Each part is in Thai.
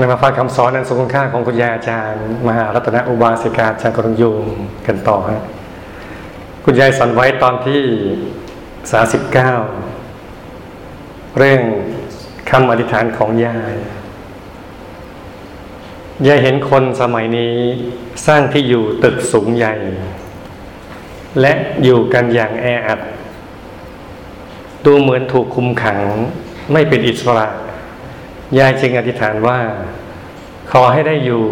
นำมาฟังคำสอนอันทรงคุณค่าของคุณยายอาจารย์ มหารัตนอุบาสิกาจากกรงยูงกันต่อฮะคุณยายสอนไว้ตอนที่สาสิบเก้าเรื่องคำอธิษฐานของยายยายเห็นคนสมัยนี้สร้างที่อยู่ตึกสูงใหญ่ และอยู่กันอย่างแออัด ดูเหมือนถูกคุมขังไม่เป็นอิสระ ยายจึงอธิษฐานว่า ขอให้ได้อยู่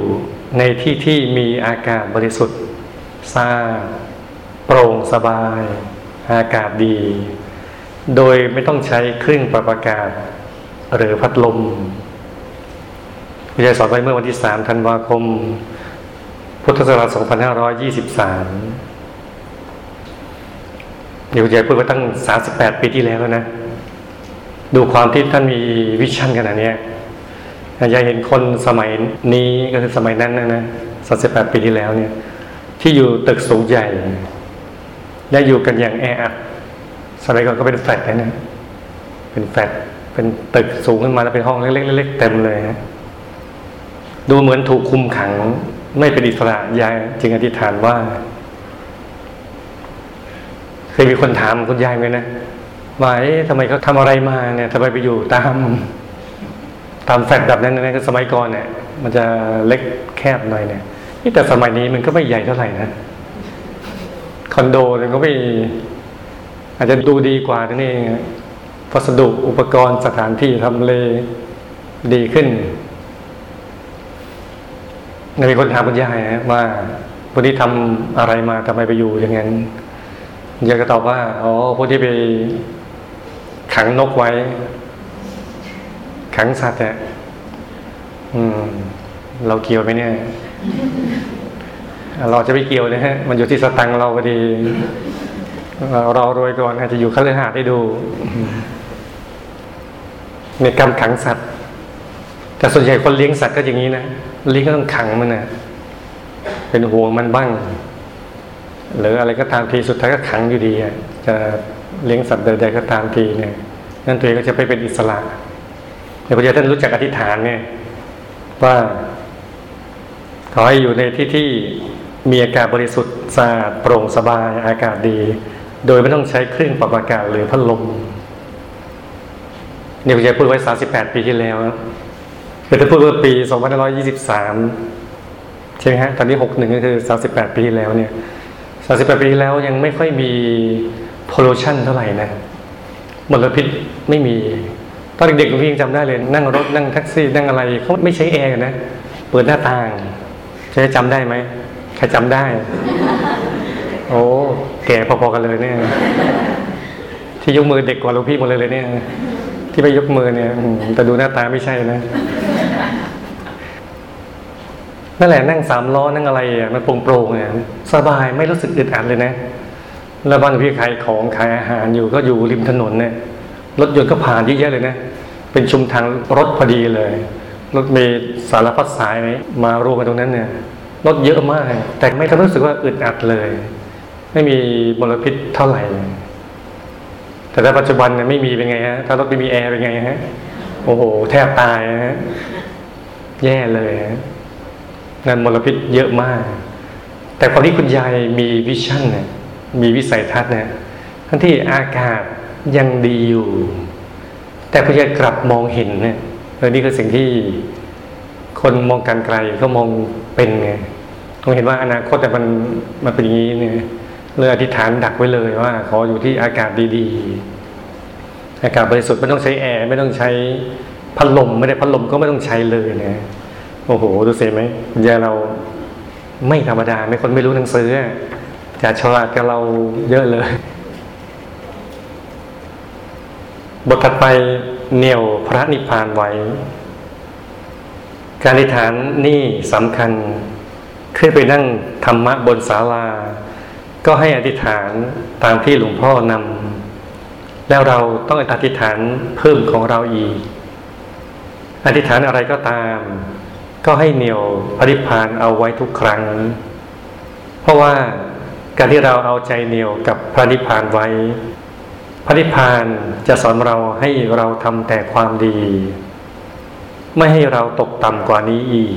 ในที่ที่มีอากาศบริสุทธิ์สะอาดโปร่งสบาย อากาศดี โดยไม่ต้องใช้เครื่องปรับอากาศ หรือพัดลมคุณยายสอนไว้เมื่อวันที่สามธันวาคม พุทธศักราช 2523 เดี๋ยวยายพูดว่าตั้ง 38 ปีที่แล้วนะ ดูความที่ท่านมี vision ขนาดนี้ยายเห็นคนสมัยนี้ก็คือสมัยนั้นนะนะ38ปีที่แล้วเนี่ย ที่อยู่ตึกสูงใหญ่และอยู่กันอย่างแออัดสมัยก่อนก็เป็นแฟลตนะ เป็นแฟลตเป็นตึกสูงขึ้นมาแล้วเป็นห้องเล็กๆเต็มเลยนะดูเหมือนถูกคุมขัง ไม่เป็นอิสระยายจึงอธิษฐานว่า เคยมีคนถามคุณยายไหมนะ ว่าเอ๊ะทำไมเขาทำอะไรมาเนี่ยทำไมไปอยู่ตามตามแฟลตแบบนั้นนะสมัยก่อนเนี่ย มันจะเล็กแคบหน่อยเนี่ยนี่แต่สมัยนี้มันก็ไม่ใหญ่เท่าไหร่นะคอนโดมันก็ไม่อาจจะดูดีกว่านั่นเองวัสดุอุปกรณ์สถานที่ทำเลดีขึ้นมีคนถามคุณยายนะว่าคนที่ทำอะไรมาทำไมไปอยู่อย่างนั้นยายก็ตอบว่า อ๋อพวกที่ไป ขังนกไว้ ขังสัตว์เนี่ยเราเกี่ยวไหมเนี่ย เราจะไม่เกี่ยวนะฮะ มันอยู่ที่สตังเราพอดี เรารวยก่อนอาจจะอยู่คฤหาสน์ได้ดูในกรรมขังสัตว์ แต่ส่วนใหญ่คนเลี้ยงสัตว์ก็อย่างนี้นะเลี้ยงก็ต้องขังมันนะเป็นห่วงมันบ้าง หรืออะไรก็ตามทีสุดท้ายก็ขังอยู่ดีจะเลี้ยงสัตว์ใดๆก็ตามทีเนี่ย นั่นตัวเองก็จะไปเป็นอิสระเดี๋ยวพระเจ้าท่านรู้จักอธิษฐานเนี่ย ว่าขอให้อยู่ในที่ที่มีอากาศบริสุทธิ์สะอาดโปร่งสบายอากาศดี โดยไม่ต้องใช้เครื่องปรับอากาศหรือพัดลมเนี่ยพระเจ้าพูดไว้สามสิบแปดปีที่แล้วคือถ้าพูดว่าปีสองพันห้าร้อยยี่สิบสามใช่ไหมฮะ ตอนนี้หกหนึ่งก็คือสามสิบแปดปีที่แล้วเนี่ยสามสิบแปดปีที่แล้วยังไม่ค่อยมี pollution เท่าไหร่นะ มลพิษไม่มีตอนเด็กๆพี่ยังจำได้เลย นั่งรถนั่งแท็กซี่นั่งอะไรเขาไม่ใช้แอร์นะเปิดหน้าต่างจะจำได้ไหมใครจำได้ โอ้แก่พอๆกันเลยเนี่ย ที่ยกมือเด็กกว่าลูกพี่หมดเลยเลยเนี่ย ที่ไปยกมือเนี่ยแต่ดูหน้าตาไม่ใช่นะนั่นแหละนั่งสามล้อนั่งอะไรอะมันโปร่งๆเนี่ยสบายไม่รู้สึกอึดอัดเลยนะ แล้วบ้านพี่ขายของขายอาหารอยู่ก็อยู่ริมถนนเนี่ยรถยนต์ก็ผ่านเยอะแยะเลยนะเป็นชุมทางรถพอดีเลย รถมีสารพัดสายมารวมกันตรงนั้นเนี่ยรถเยอะมาก แต่ไม่ทำรู้สึกว่าอึดอัดเลย ไม่มีมลพิษเท่าไหร่ แต่ถ้าปัจจุบันเนี่ยไม่มีเป็นไงฮะถ้ารถไม่มีแอร์เป็นไงฮะโอ้โหแทบตายฮะแย่เลยงานมลพิษเยอะมาก แต่พอที่คุณยายมีวิชั่นเนี่ย มีวิสัยทัศน์เนี่ยทั้งที่อากาศยังดีอยู่ แต่คุณยายกลับมองเห็นเนี่ยเออนี่คือสิ่งที่คนมองการไกลเขามองเป็นไงเขาเห็นว่าอนาคตแต่มันมันเป็นอย่างนี้เนี่ยเลยอธิษฐานดักไว้เลยว่า ขออยู่ที่อากาศดีๆ อากาศบริสุทธิ์ไม่ต้องใช้แอร์ไม่ต้องใช้พัดลมไม่ได้พัดลมก็ไม่ต้องใช้เลยนะโอ้โหดูสิไหมยาเราไม่ธรรมดาไม่คนไม่รู้หนังสือ จะฉลาดกับเราเยอะเลย บทถัดไปเหนี่ยวพระนิพพานไว้ การอธิษฐานนี่สำคัญ ขึ้นไปนั่งธรรมะบนศาลา ก็ให้อธิษฐานตามที่หลวงพ่อนำแล้วเราต้องอธิษฐานเพิ่มของเราอีก อธิษฐานอะไรก็ตาม ก็ให้เหนี่ยวพระนิพพานเอาไว้ทุกครั้ง เพราะว่า การที่เราเอาใจเหนี่ยวกับพระนิพพานไว้ พระนิพพานจะสอนเราให้เราทำแต่ความดี ไม่ให้เราตกต่ำกว่านี้อีก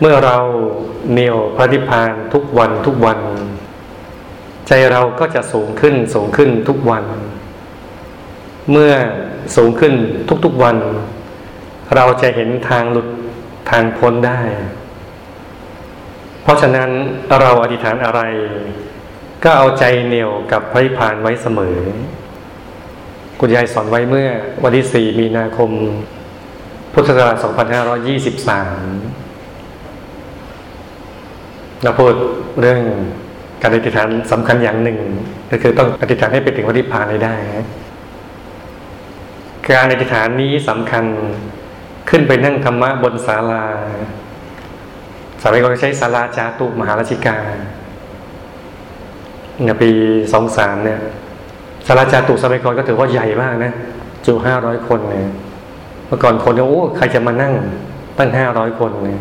เมื่อเราเหนียวพระนิพพานทุกวันทุกวัน ใจเราก็จะสูงขึ้นสูงขึ้นทุกวัน เมื่อสูงขึ้นทุกๆวัน เราจะเห็นทางหลุดทางพ้นได้ เพราะฉะนั้นเราอธิษฐานอะไร ก็เอาใจเหนี่ยวกับพระพพานไว้เสมอ คุณยายสอนไว้เมื่อวันที่ 4 มีนาคม พุทธศักราช 2523เราพูดเรื่องการอธิษฐานสำคัญอย่างหนึ่ง ก็คือต้องอธิษฐานให้ไปถึงพระนิพพานให้ได้ การอธิษฐานนี้สำคัญขึ้นไปนั่งธรรมะบนศาลา สมัยก่อนใช้ศาลาจาตุมหาราชิกาในปีสองสามเนี่ยศาลาจาตุสมัยก่อนก็ถือว่าใหญ่มากนะจุห้าร้อยคนเนี่ยเมื่อก่อนคนโอ้ใครจะมานั่งตั้งห้าร้อยคนเนี่ย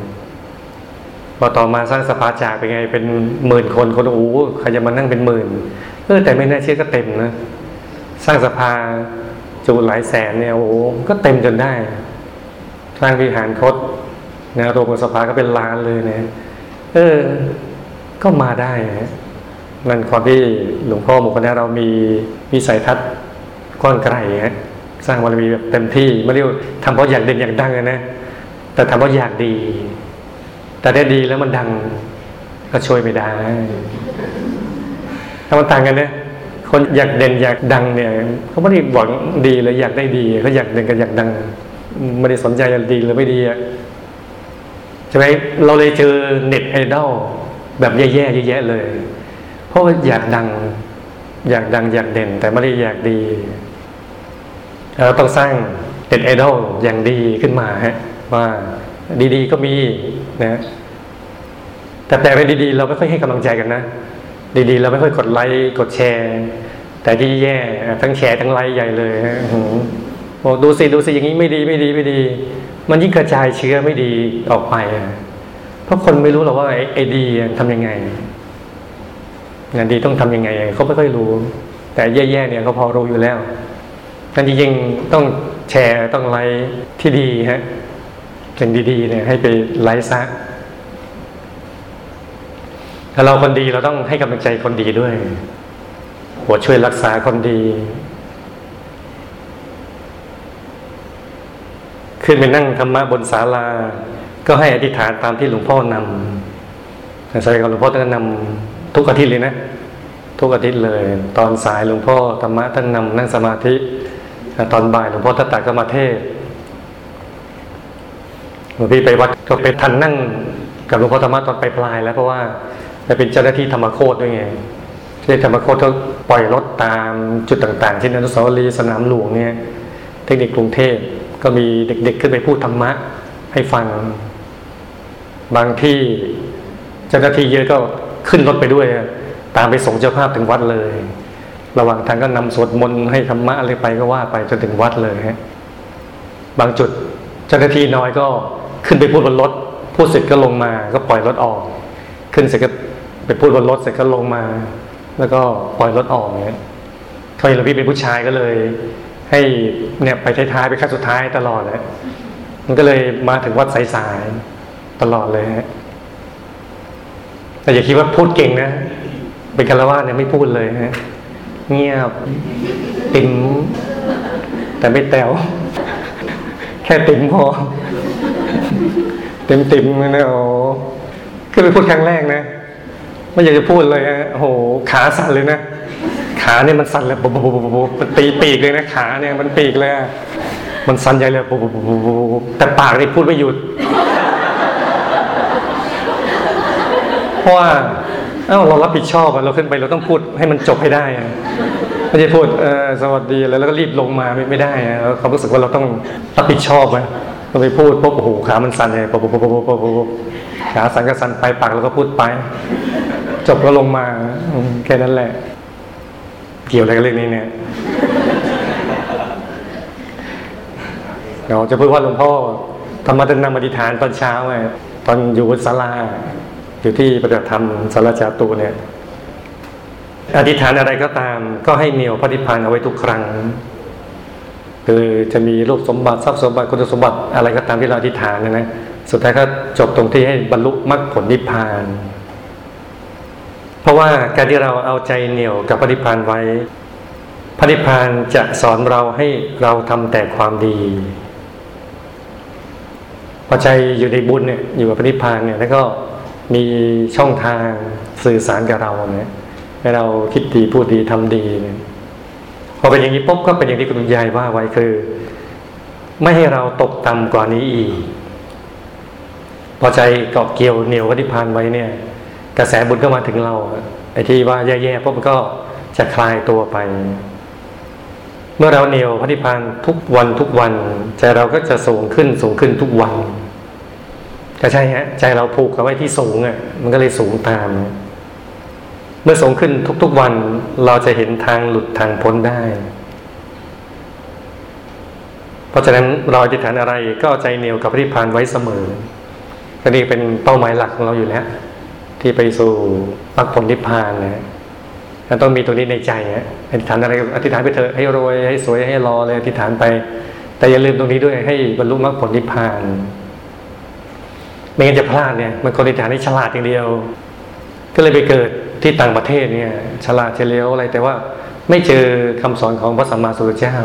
พอต่อมาสร้างสภาจากเป็นไง เป็นหมื่นคนคนโอ้ใครจะมานั่งเป็นหมื่นเออแต่ไม่น่าเชื่อก็เต็มนะสร้างสภาจุหลายแสนเนี่ยโอ้ก็เต็มจนได้สร้างวิหารคด นะโรงสภาก็เป็นล้านเลยเนี่ยเออ ก็มาได้นะนั่นความที่หลวงพ่อหมู่คณะเรามีมีสายทัศน์กว้างไกลฮะสร้างบารมีแบบเต็มที่ไม่เรียกทำเพราะอยากเด่นอยากดังนะแต่ทำเพราะอยากดี แต่ได้ดีแล้วมันดังก็ช่วยไม่ได้ถ้ามันต่างกันนี่ยคนอยากเด่นอยากดังเนี่ยเขาไม่ได้หวังดีเลยอยากได้ดีเขาอยากเด่นกับอยากดังไม่ได้สนใจดีหรือไม่ดีอะ ใช่ไหมเราเลยเจอเน็ตไอดอลแบบแย่ๆแย่ๆเลย เพราะว่าอยากดัง อยากดังอยากเด่น แต่ไม่ได้อยากดีเราต้องสร้างเน็ตไอดอลอย่างดีขึ้นมาฮะว่าดีๆก็มีนะแต่แต่เป็นดีๆ เราไม่ค่อยให้กำลังใจกันนะ ดีๆ เราไม่ค่อยกดไลค์กดแชร์ แต่ที่แย่ทั้งแชร์ทั้งไลค์ใหญ่เลยฮะบอกดูสิดูสิอย่างนี้ไม่ดีไม่ดีไม่ดีมันยิ่งกระจายเชื้อไม่ดีออกไป เพราะคนไม่รู้หรอกว่าไอ้ดีทำยังไงงานดีต้องทำยังไงเขาไม่ค่อยรู้ แต่แย่ๆเนี่ยเขาพอรู้อยู่แล้วกันจริงๆต้องแชร์ต้องไลค์ที่ดีฮะสิ่งดีๆเนี่ยให้ไปไลค์ซะถ้าเราคนดีเราต้องให้กำลังใจคนดีด้วยหัวช่วยรักษาคนดี ขึ้นไปนั่งธรรมะบนศาลา ก็ให้อธิษฐานตามที่หลวงพ่อนำใส่กับหลวงพ่อท่านนำทุกอาทิตย์เลยนะ ทุกอาทิตย์เลย ตอนสายหลวงพ่อธรรมะท่านนำนั่งสมาธิ ตอนบ่ายหลวงพ่อทัตตาก็มาเทศหลวงพี่ไปวัดก็ไปทันนั่งกับหลวงพ่อธรรมะตอนไปลายแล้วเพราะว่าไปเป็นเจ้าหน้าที่ธรรมโคตด้วยไงที่ธรรมโคตเขาปล่อยรถตามจุดต่างๆเช่นอนุสาวรีย์สนามหลวงเนี่ยเทคนิคกรุงเทพ ก็มีเด็กๆขึ้นไปพูดธรรมะ ให้ฟัง บางที่เจ้าหน้าที่เยอะก็ขึ้นรถไปด้วย ตามไปส่งเจ้าภาพถึงวัดเลย ระหว่างทางก็นำสวดมนต์ให้ธรรมะอะไรไปก็ว่าไปจนถึงวัดเลยฮะบางจุดเจ้าหน้าที่น้อยก็ขึ้นไปพูดบนรถพูดเสร็จก็ลงมาก็ปล่อยรถออก ขึ้นเสร็จก็ไปพูดบนรถเสร็จก็ลงมา แล้วก็ปล่อยรถออกเนี่ยเขาเห็นหลวงพี่เป็นผู้ชายก็เลย ให้เนี่ยไปท้ายๆไปขั้นสุดท้ายตลอดเลยมันก็เลยมาถึงวัดสายๆตลอดเลยฮะแต่อย่าคิดว่าพูดเก่งนะเป็นคารวะเนี่ยไม่พูดเลยฮะเงียบติ๋มแต่ไม่แตวแค่ติ๋มพอเต็มติ๋มนะโอ้คือไปพูดครั้งแรกนะไม่อยากจะพูดเลยฮะโอ้โหขาสั่นเลยนะ ขาเนี่ยมันสั่นเลยปุ๊บปุ๊บปุ๊บปุ๊บมันตีปีกเลยนะขาเนี่ยมันปีกเลย มันสั่นใหญ่เลยปุ๊บปุ๊บปุ๊บปุ๊บแต่ปากนี่พูดไม่หยุด เพราะว่าเอ้าเรารับผิดชอบอะเราขึ้นไปเราต้องพูดให้มันจบให้ได้อะไม่ใช่พูดเออสวัสดีแล้วแล้วก็รีบลงมาไม่ไม่ได้อะเขารู้สึกว่าเราต้องรับผิดชอบอะเราไปพูดปุ๊บโอ้โหขามันสั่นเลยปุ๊บปุ๊บปุ๊บปุ๊บปุ๊บขาสั่นก็สั่นไปปากเราก็พูดไป จบก็ลงมาแค่นั้นแหละ เกี่ยวอะไรกับเรื่องนี้เนี่ยเราจะพูดว่าหลวงพ่อธรรมะนำอธิษฐานตอนเช้าไงตอนอยู่ศาลาอยู่ที่ปฏิบัติธรรมสารจาตุเนี่ย อธิษฐานอะไรก็ตาม ก็ให้เหนียวพระนิพพานเอาไว้ทุกครั้ง คือจะมีรูปสมบัติทรัพย์สมบัติคุณสมบัติอะไรก็ตามที่เราอธิษฐานนะนะสุดท้ายก็จบตรงที่ให้บรรลุมรรคผลนิพพาน เพราะว่าการที่เราเอาใจเหนี่ยวกับปฏิพานไว้พระนิพพานจะสอนเราให้เราทำแต่ความดีพอใจอยู่ในบุญเนี่ยอยู่กับพระนิพพานเนี่ยแล้วก็มีช่องทางสื่อสารกับเราเนี่ยให้เราคิดดีพูดดีทำดีเนี่ยพอเป็นอย่างนี้ปุ๊บก็เป็นอย่างที่คุณยายว่าไว้คือ ไม่ให้เราตกต่ำกว่านี้อีก พอใจเกาะเกี่ยวเหนียวพระนิพานไว้เนี่ย กระแสบุญก็มาถึงเราไอ้ที่ว่าแย่ๆปุ๊บมันก็จะคลายตัวไป เมื่อเราเหนียวพระนิพพานทุกวันทุกวันใจเราก็จะสูงขึ้นสูงขึ้นทุกวันก็ใช่ฮะใจเราผูกกับไว้ที่สูงอะ มันก็เลยสูงตาม เมื่อสูงขึ้นทุก ๆ วันเราจะเห็นทางหลุดทางพ้นได้ เพราะฉะนั้นเราอธิษฐานอะไรก็ใจเหนียวกับพระนิพพานไว้เสมอก็นี่เป็นเป้าหมายหลักของเราอยู่แล้ว ที่ไปสู่มรรคผลนิพพานนะมันต้องมีตรงนี้ในใจฮะอธิษฐานอะไรอธิษฐานไปเถอะให้รวยให้สวยให้รอเลยอธิษฐานไป แต่อย่าลืมตรงนี้ด้วยให้บรรลุมรรคผลนิพพานไม่งั้นจะพลาดเนี่ยมันคนอธิษฐานให้ฉลาดอย่างเดียว ก็เลยไปเกิดที่ต่างประเทศเนี่ย ฉลาดเฉลียวอะไร แต่ว่าไม่เจอคำสอนของพระสัมมาสัมพุทธเจ้า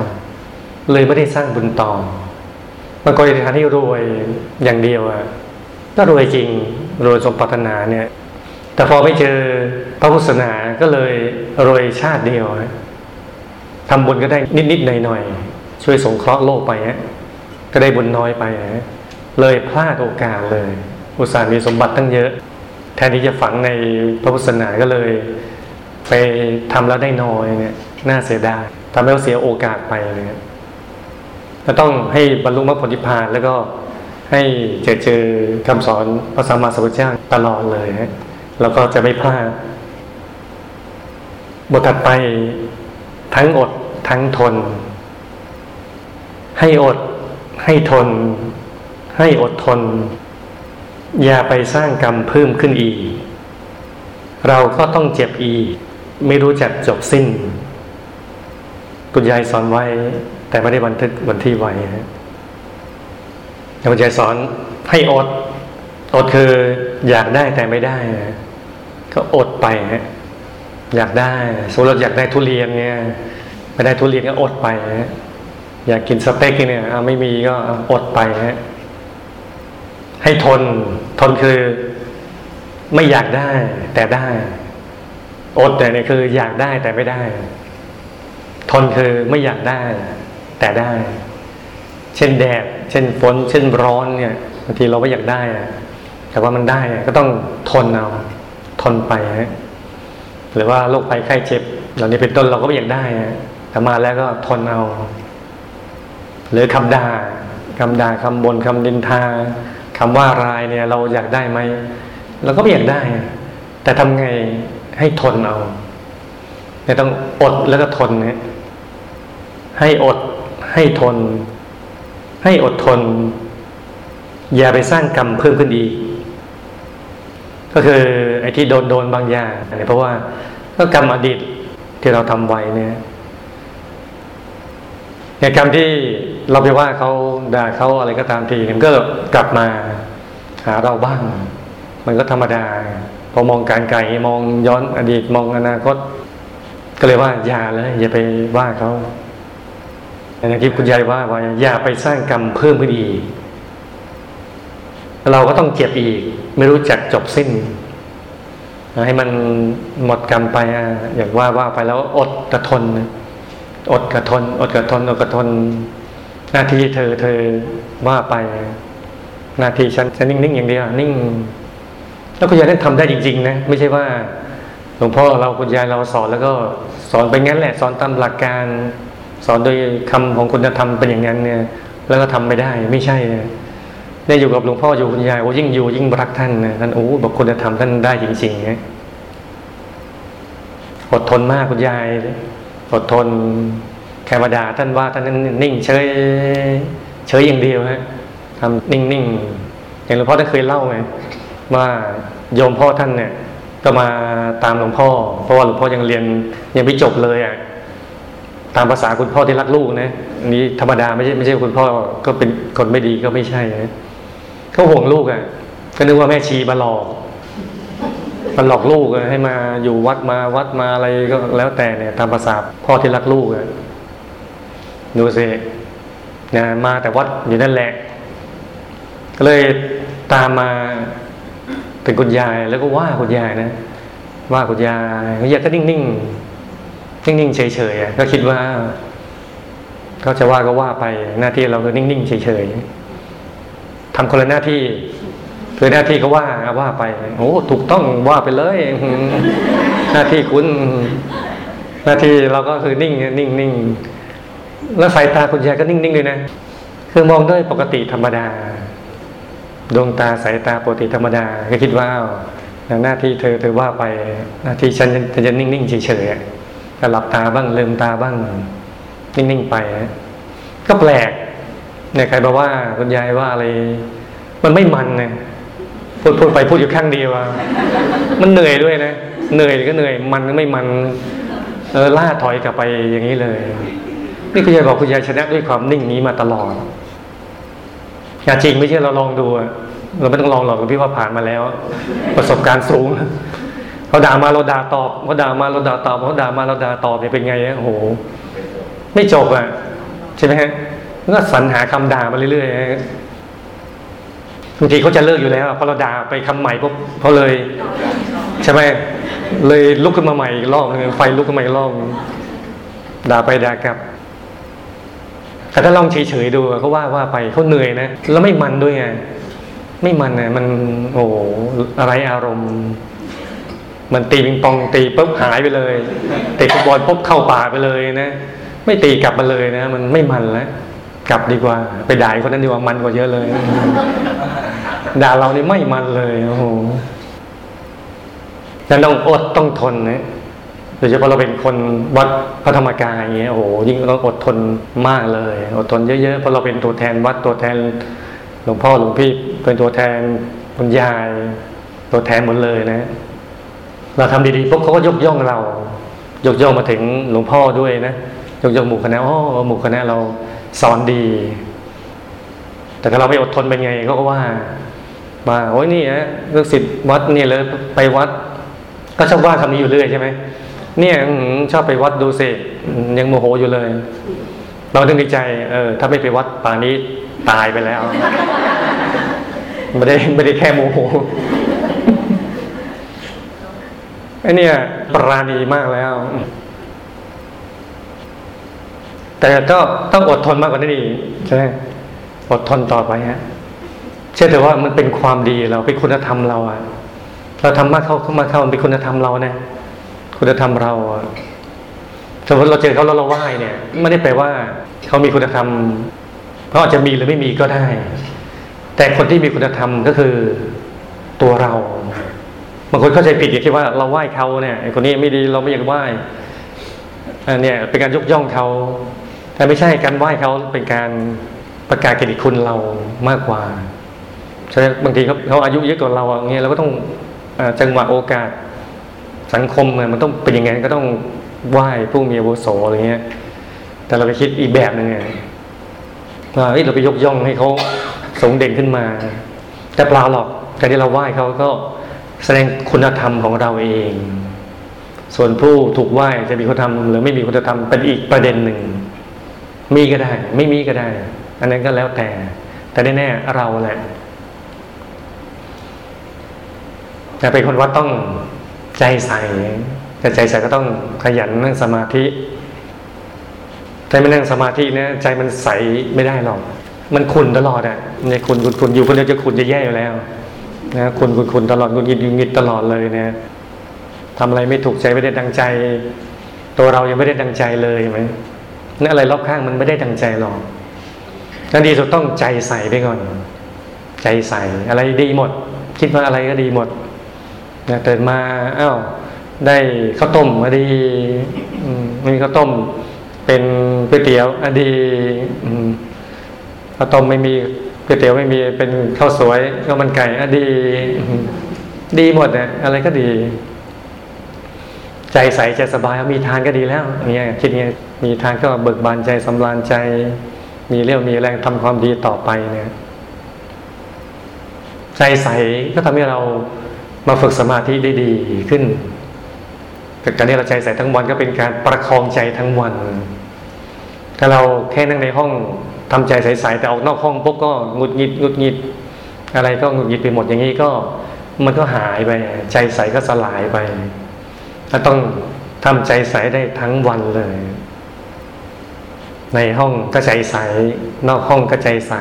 เลยไม่ได้สร้างบุญต่อบางคนอธิษฐานให้รวยอย่างเดียวอะก็รวยจริงรวยสมปรารถนาเนี่ย แต่พอไม่เจอพระพุทธศาสนาก็เลยรวยชาติเดียวทำบุญก็ได้นิดๆหน่อยๆช่วยสงเคราะห์โลกไปฮะก็ได้บุญน้อยไปฮะเลยพลาดโอกาสเลย อุตส่าห์มีสมบัติตั้งเยอะ แทนที่จะฝังในพระพุทธศาสนาก็เลย ไปทำแล้วได้น้อยเนี่ยน่าเสียดายทำให้เราเสียโอกาสไปเนี่ยเราต้องให้บรรลุมรรคผลนิพพานแล้วก็ให้เจอเจอคำสอนพระสัมมาสัมพุทธเจ้าตลอดเลยฮะ เราก็จะไม่พลาดบทถัดไปทั้งอดทั้งทน ให้อด ให้ทน ให้อดทน อย่าไปสร้างกรรมเพิ่มขึ้นอีก เราก็ต้องเจ็บอีก ไม่รู้จักจบสิ้น คุณยายสอนไว้ แต่ไม่ได้บันทึกบันที่ไว้ฮะคุณยายสอนให้อด อดคืออยากได้แต่ไม่ได้ ก็อดไปฮะอยากได้สมมติเราอยากได้ทุเรียนเนี่ยไม่ได้ทุเรียนก็อดไปฮะอยากกินสเต็กเนี่ยไม่มีก็อดไปฮะให้ทน ทนคือไม่อยากได้ แต่ได้ อดแต่เนี่ยคือ อยากได้แต่ไม่ได้ ทนคือไม่อยากได้ แต่ได้ เช่นแดด เช่นฝน เช่นร้อนเนี่ยบางทีเราไม่อยากได้แต่ว่ามันได้ก็ต้องทนเอา ทนไปฮะหรือว่าโรคภัยไข้เจ็บเหล่านี้เป็นต้นเราก็ไม่อยากได้ฮะแต่มาแล้วก็ทนเอา หรือคำด่าคำด่าคำบนคำดินทาคำว่ารายเนี่ย เราอยากได้ไหมเราก็ไม่อยากได้ แต่ทำไงให้ทนเอาเนี่ยต้องอดแล้วก็ทนเนี่ยให้อดให้ทน ให้อดทน อย่าไปสร้างกรรมเพิ่มขึ้นอีก ก็คือไอ้ที่โดนโดนบางอย่างเนี่ยเพราะว่าก็กรรมอดีตที่เราทำไว้เนี่ยในกรรมที่เราไปว่าเขาด่าเขาอะไรก็ตามทีมันก็กลับมาหาเราบ้าง มันก็ธรรมดา พอมองการไกลมองย้อนอดีตมองอนาคต ก็เลยว่าอย่าเลยอย่าไปว่าเขาอย่างที่คุณยายว่าว่าอย่าไปสร้างกรรมเพิ่มขึ้นอีก เราก็ต้องเจ็บอีก ไม่รู้จักจบสิ้น ให้มันหมดกรรมไปอย่างว่าว่าไปแล้วอดกระทน อดกระทน อดกระทน อดกระทน หน้าที่เธอเธอว่าไป หน้าที่ฉันฉันนิ่งๆอย่างเดียวนิ่ง แล้วคุณยายนั้นทำได้จริง ๆ นะ ไม่ใช่ว่าหลวงพ่อเราคุณยายเราสอนแล้วก็สอนไปงั้นแหละ สอนตามหลักการ สอนโดยคำของคุณธรรมเป็นอย่างนั้นเนี่ย แล้วก็ทำไม่ได้ไม่ใช่ ได้อยู่กับหลวงพ่ออยู่คุณยายโอ้ยิ่งอยู่ยิ่งรักท่านนะท่านโอ้บอกคุณธรรมท่านได้จริงๆนะอดทนมากคุณยาย อดทนแค่มดาท่านว่าท่านนั้นนิ่งเฉยเฉยอย่างเดียวฮะทำนิ่งๆอย่างหลวงพ่อท่านเคยเล่าไงว่าโยมพ่อท่านเนี่ย ก็มาตามหลวงพ่อ เพราะว่าหลวงพ่อยังเรียนยังไม่จบเลยอะตามภาษาคุณพ่อที่รักลูกนะนี้ธรรมดาไม่ใช่ไม่ใช่คุณพ่อก็เป็นคนไม่ดีก็ไม่ใช่นะ เขาห่วงลูกอะก็นึกว่าแม่ชีมาหลอกมาหลอกลูกให้มาอยู่วัดมาวัดมาอะไรก็แล้วแต่เนี่ย ตามภาษาพ่อที่รักลูกอะดูสินะมาแต่วัดอยู่นั่นแหละก็เลยตามมาเป็นคุณยายแล้วก็ว่าคุณยายนะ ว่าคุณยายคุณยายก็นิ่งๆนิ่งๆเฉยๆก็คิดว่าเขาจะว่าก็ว่าไปหน้าที่เราคือนิ่งๆเฉยๆ ทำคนละหน้าที่ คือหน้าที่เขาว่าว่าไปโอ้ถูกต้องว่าไปเลย หน้าที่คุณ หน้าที่เราก็คือนิ่งนิ่งนิ่งแล้วสายตาคุณยายก็นิ่งๆเลยนะ คือมองด้วยปกติธรรมดา ดวงตาสายตาปกติธรรมดา ก็คิดว่าหน้าที่เธอเธอว่าไป หน้าที่ฉันจะนิ่งๆเฉยๆก็หลับตาบ้างลืมตาบ้าง นิ่งๆไป ก็แปลก เนี่ยใครบอกว่าคุณยายว่าอะไร มันไม่มันไงพูดพูดไปพูดอยู่ข้างเดียวมันเหนื่อยด้วยนะเหนื่อยก็เหนื่อย มันก็ไม่มันเออล่าถอยกลับไปอย่างนี้เลย นี่คุณยายบอกคุณยายชนะด้วยความนิ่งนี้มาตลอดอย่าจริงไม่ใช่เราลองดูเราไม่ต้องลองหรอกพี่ว่าผ่านมาแล้ว ประสบการณ์สูงเขาด่ามาเราด่าตอบเขาด่ามาเราด่าตอบเขาด่ามาเราด่าตอบเนี่ยเป็นไงโอ้โหไม่จบอะใช่ไหมฮะ ก็สรรหาคำด่ามาเรื่อยๆบางทีเขาจะเลิกอยู่แล้วพอเราด่าไปคำใหม่ปุ๊บเขาเลย ใช่ไหมเลยลุกขึ้นมาใหม่อีกรอบนึงไฟลุกขึ้นมาอีกรอบด่าไปด่ากลับ แต่ถ้าลองเฉยๆดูเขาว่าว่าไปเขาเหนื่อยนะแล้วไม่มันด้วยไงไม่มันนะมันโอ้อะไรอารมณ์ มันตีปิงปองตีปุ๊บหายไปเลยตีฟุตบอลปุ๊บเข้าป่าไปเลยนะไม่ตีกลับมาเลยนะ มันไม่มันแล้ว กลับดีกว่า ไปด่าคนนั้นดีกว่ามันกว่าเยอะเลย ด่าเรานี่ไม่มันเลยโอ้โหนั่นต้องอดต้องทนนะโดยเฉพาะเราเป็นคนวัดพระธรรมกายอย่างเงี้ยโอ้โหยิ่งต้องอดทนมากเลย อดทนเยอะๆเพราะเราเป็นตัวแทนวัดตัวแทนหลวงพ่อหลวงพี่เป็นตัวแทนคุณยาย ตัวแทนหมดเลยนะ เราทำดีๆปุ๊บเขาก็ยกย่องเรา ยกย่องมาถึงหลวงพ่อด้วยนะยกย่องหมู่คณะอ๋อหมู่คณะเรา สอนดี แต่ถ้าเราไม่อดทนเป็นไงก็ว่ามาโอ้ยนี่ฮะลูกศิษย์วัดนี่เลยไปวัด ก็ชอบว่าคำนี้อยู่เรื่อยใช่ไหมเนี่ยชอบไปวัดดูเสยังโมโหอยู่เลย เราต้องดีใจ เออ ถ้าไม่ไปวัดป่านี้ตายไปแล้วไม่ได้ไม่ได้แค่โมโหไอ้นี่ปราณีมากแล้ว แต่ก็ต้องอดทนมากกว่านี้อีกใช่ไหมอดทนต่อไปฮะเชื่อแต่ว่ามันเป็นความดีเราเป็นคุณธรรมเราอะเราทำมากเข้ามาเข้ามันเป็นคุณธรรมเราเนี่ยคุณธรรมเราอะสมมติเราเจอเขาแล้วเราไหว้เนี่ยไม่ได้แปลว่าเขามีคุณธรรมเขาอาจจะมีหรือไม่มีก็ได้ แต่คนที่มีคุณธรรมก็คือตัวเราบางคนเข้าใจผิดอย่าคิดว่าเราไหว้เขาเนี่ยคนนี้ไม่ดีเราไม่อยากไหว้อันนี้เป็นการยกย่องเขา แต่ไม่ใช่การไหว้เขาเป็นการประกาศเกียรติคุณเรามากกว่าใช่บางทีเขาเขาอายุเยอะกว่าเราอย่างเงี้ยเราก็ต้องจังหวะโอกาสสังคมมันต้องเป็นอย่างไงก็ต้องไหว้ผู้มีอาวุโสอะไรเงี้ย แต่เราไปคิดอีกแบบหนึ่งไงว่าเราไปยกย่องให้เขาสงเด่นขึ้นมา แต่เปล่าหรอกการที่เราไหว้เขาก็แสดงคุณธรรมของเราเอง ส่วนผู้ถูกไหว้จะมีคุณธรรมหรือไม่มีคุณธรรมเป็นอีกประเด็นหนึ่ง มีก็ได้ ไม่มีก็ได้ อันนั้นก็แล้วแต่ แต่แน่ๆเราแหละแต่เป็นคนวัดต้องใจใสแต่ใจใสก็ต้องขยันนั่งสมาธิใจไม่นั่งสมาธินี่ใจมันใสไม่ได้หรอกมันขุนตลอดอะเนี่ยขุนขุนขุนอยู่คนเดียวจะขุนจะแย่อยู่แล้วนะคุณคุณคุณตลอดคุณยิดยิดตลอดเลยเนี่ยทำอะไรไม่ถูกใจไม่ได้ดังใจ ตัวเรายังไม่ได้ดังใจเลยไหม นั่นอะไรรอบข้างมันไม่ได้ดังใจหรอกนั่นดีสุดต้องใจใส่ไปก่อน ใจใส่อะไรดีหมด คิดว่าอะไรก็ดีหมดนะเตินมาอ้าวได้ข้าวต้มอดีมีข้าวต้ม เป็นก๋วยเตี๋ยวอดีข้าวต้มไม่มีก๋วยเตี๋ยวไม่มีเป็นข้าวสวยข้าวมันไก่อะดี ดีหมดนะอะไรก็ดี ใจใสใจสบายมีทานก็ดีแล้วเนี่ยคิดเงี้ยมีทานก็เบิกบานใจสำราญใจ มีเรี่ยวมีแรงทำความดีต่อไปเนี่ยใจใสก็ทำให้เรามาฝึกสมาธิได้ดีขึ้นแต่การที่เราใจใสทั้งวันก็เป็นการประคองใจทั้งวัน ถ้าเราแค่นั่งในห้องทำใจใสๆแต่ออกนอกห้องปุ๊บก็งุดหงิดงุดหงิด อะไรก็งุดหงิดไปหมดอย่างนี้ก็ มันก็หายไป ใจใสก็สลายไป ถ้าต้องทำใจใสได้ทั้งวันเลย ในห้องก็ใจใส นอกห้องก็ใจใส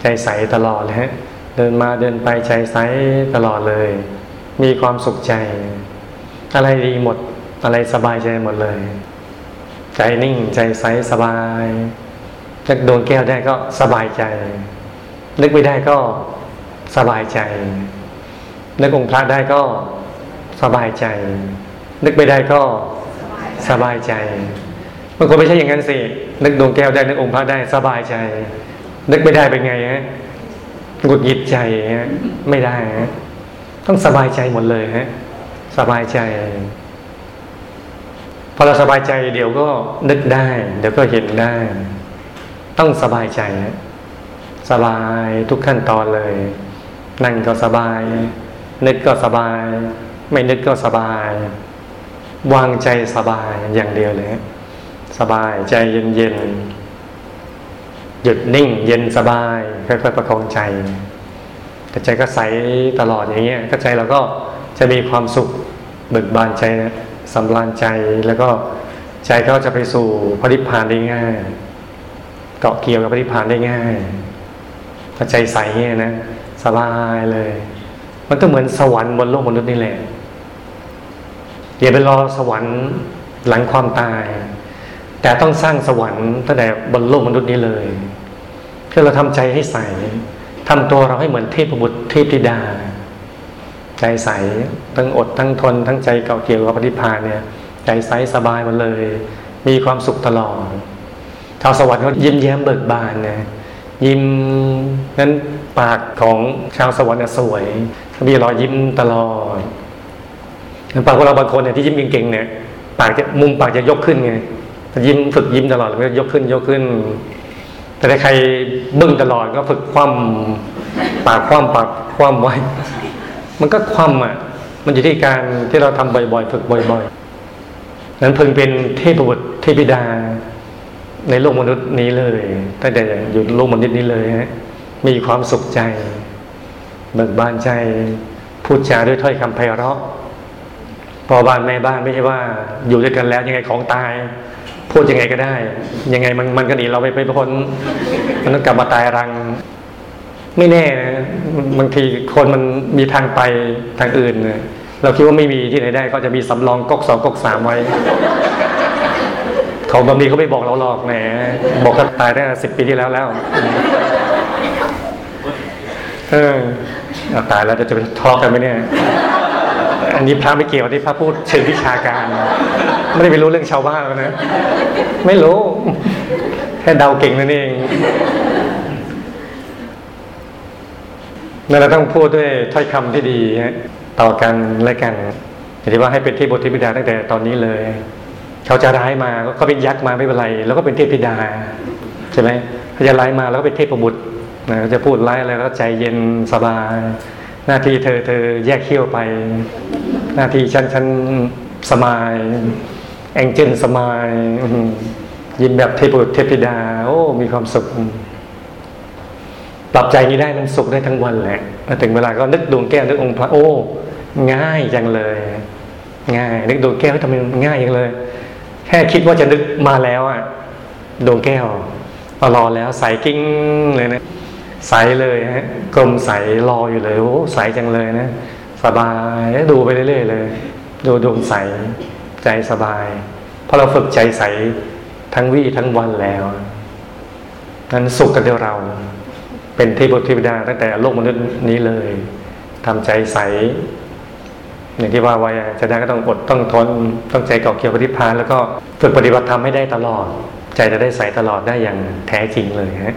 ใจใสตลอดเลยฮะ เดินมาเดินไปใจใสตลอดเลย มีความสุขใจ อะไรดีหมด อะไรสบายใจหมดเลย ใจนิ่งใจใสสบายนึกดวงแก้วได้ก็สบายใจ นึกไม่ได้ก็สบายใจนึกองค์พระได้ก็ สบายใจ นึกไม่ได้ก็สบายใจบางคนไม่ใช่อย่างนั้นสิ นึกดวงแก้วได้นึกองค์พระได้สบายใจ นึกไม่ได้เป็นไงฮะหงุดหงิดใจฮะไม่ได้ฮะต้องสบายใจหมดเลยฮะสบายใจ พอเราสบายใจเดี๋ยวก็นึกได้ เดี๋ยวก็เห็นได้ ต้องสบายใจฮะสบายทุกขั้นตอนเลย นั่งก็สบาย นึกก็สบาย ไม่นึกก็สบาย วางใจสบายอย่างเดียวเลย สบายใจเย็นเย็นหยุดนิ่ง เย็นสบายค่อยๆประคองใจแต่ใจก็ใสตลอดอย่างเงี้ยก็ใจเราก็จะมีความสุขเบิกบานใจสำราญใจแล้วก็ใจก็จะไปสู่พระนิพพานได้ง่าย เกาะเกี่ยวกับพระนิพพานได้ง่ายพอใจใสเงี้ยนะสบายเลย มันก็เหมือนสวรรค์บนโลกมนุษย์นี่แหละ อย่าไปรอสวรรค์หลังความตาย แต่ต้องสร้างสวรรค์ตั้งแต่บนโลกมนุษย์นี้เลยเพื่อเราทำใจให้ใสทำตัวเราให้เหมือนเทพบุตรเทพธิดา ใจใสทั้งอดทั้งทนทั้งใจเก่าเกี่ยวกับปฏิพานเนี่ย ใจใสสบายมาเลย มีความสุขตลอดชาวสวรรค์เขายิ้มแย้มเบิกบานนะยิ้มนั้นปากของชาวสวรรค์สวยมีรอยยิ้มตลอด ปากของเราบางคนเนี่ยที่ยิ้มเก่งๆเนี่ยปากจะมุมปากจะยกขึ้นไงยิ้มฝึกยิ้มตลอดมันก็ยกขึ้นยกขึ้น แต่ถ้าใครบึ้งตลอดก็ฝึกคว่ำปากคว่ำปากคว่ำไว้ มันก็คว่ำอะ มันอยู่ที่การที่เราทำบ่อยๆ ฝึกบ่อยๆนั้นพึงเป็นเทพบุตรเทพิดา ในโลกมนุษย์นี้เลยตั้งแต่อยู่โลกมนุษย์นี้เลยฮะมีความสุขใจ เบิกบานใจพูดจาด้วยถ้อยคำไพเราะ พอบ้านแม่บ้านไม่ใช่ว่า อยู่ด้วยกันแล้วยังไงของตาย พูดยังไงก็ได้ ยังไงมันมันก็หนีเราไปไปพ้นมันต้องกลับมาตายรัง ไม่แน่นะบางทีคนมันมีทางไปทางอื่นเนี่ยเราคิดว่าไม่มีที่ไหนได้ก็จะมีสำรองก๊กสองก๊กสามไว้เขาบางทีเขาไม่บอกเราหรอกแหมบอกกันตายได้สิบปีที่แล้วแล้วเออตายแล้วจะจะเป็นทะเลาะกันไหมเนี่ย อันนี้พระไม่เกี่ยวที่พระพูดเชิงวิชาการ ไม่ได้ไปรู้เรื่องชาวบ้านแล้วนะ ไม่รู้ แค่เดาเก่งนั่นเองนั่นเราต้องพูดด้วยถ้อยคำที่ดีต่อกันและกันอย่างที่ว่าให้เป็นที่บทที่บิดาตั้งแต่ตอนนี้เลย เขาจะร้ายมาก็เป็นยักษ์มาไม่เป็นไร แล้วก็เป็นเทพธิดาใช่ไหมเขาจะร้ายมาแล้วก็เป็นเทพบุตรนะจะพูดร้ายอะไรแล้วใจเย็นสบาย หน้าที่เธอเธอแยกเขี้ยวไป หน้าที่ฉันฉันสมายแองเจิลสมายยิ้มแบบเทพบุตรเทพิดา โอ้มีความสุขปรับใจนี้ได้มันสุขได้ทั้งวันแหละถึงเวลาก็นึกดวงแก้วนึกองค์พระโอ้ ง่ายจังเลย ง่าย นึกดวงแก้วทำไมง่ายจังเลย แค่คิดว่าจะนึกมาแล้วอะดวงแก้วรอแล้วใส่กิ้งเลยนะ ใสเลยฮะกลมใสรออยู่เลยโอ้ใสจังเลยนะสบายดูไปเรื่อยๆเลย ดูดวงใสใจสบายเพราะเราฝึกใจใสทั้งวี่ทั้งวันแล้วนั้นสุขกันเดียวเรา เป็นเทพบุตรเทวดาตั้งแต่โลกมนุษย์นี้เลยทำใจใส อย่างที่ว่าไว้จะได้ก็ต้องอดต้องทนต้องใจเก่าเกี่ยวปฏิพานแล้วก็ฝึกปฏิบัติธรรมให้ได้ตลอด ใจจะได้ใสตลอดได้อย่างแท้จริงเลยฮะ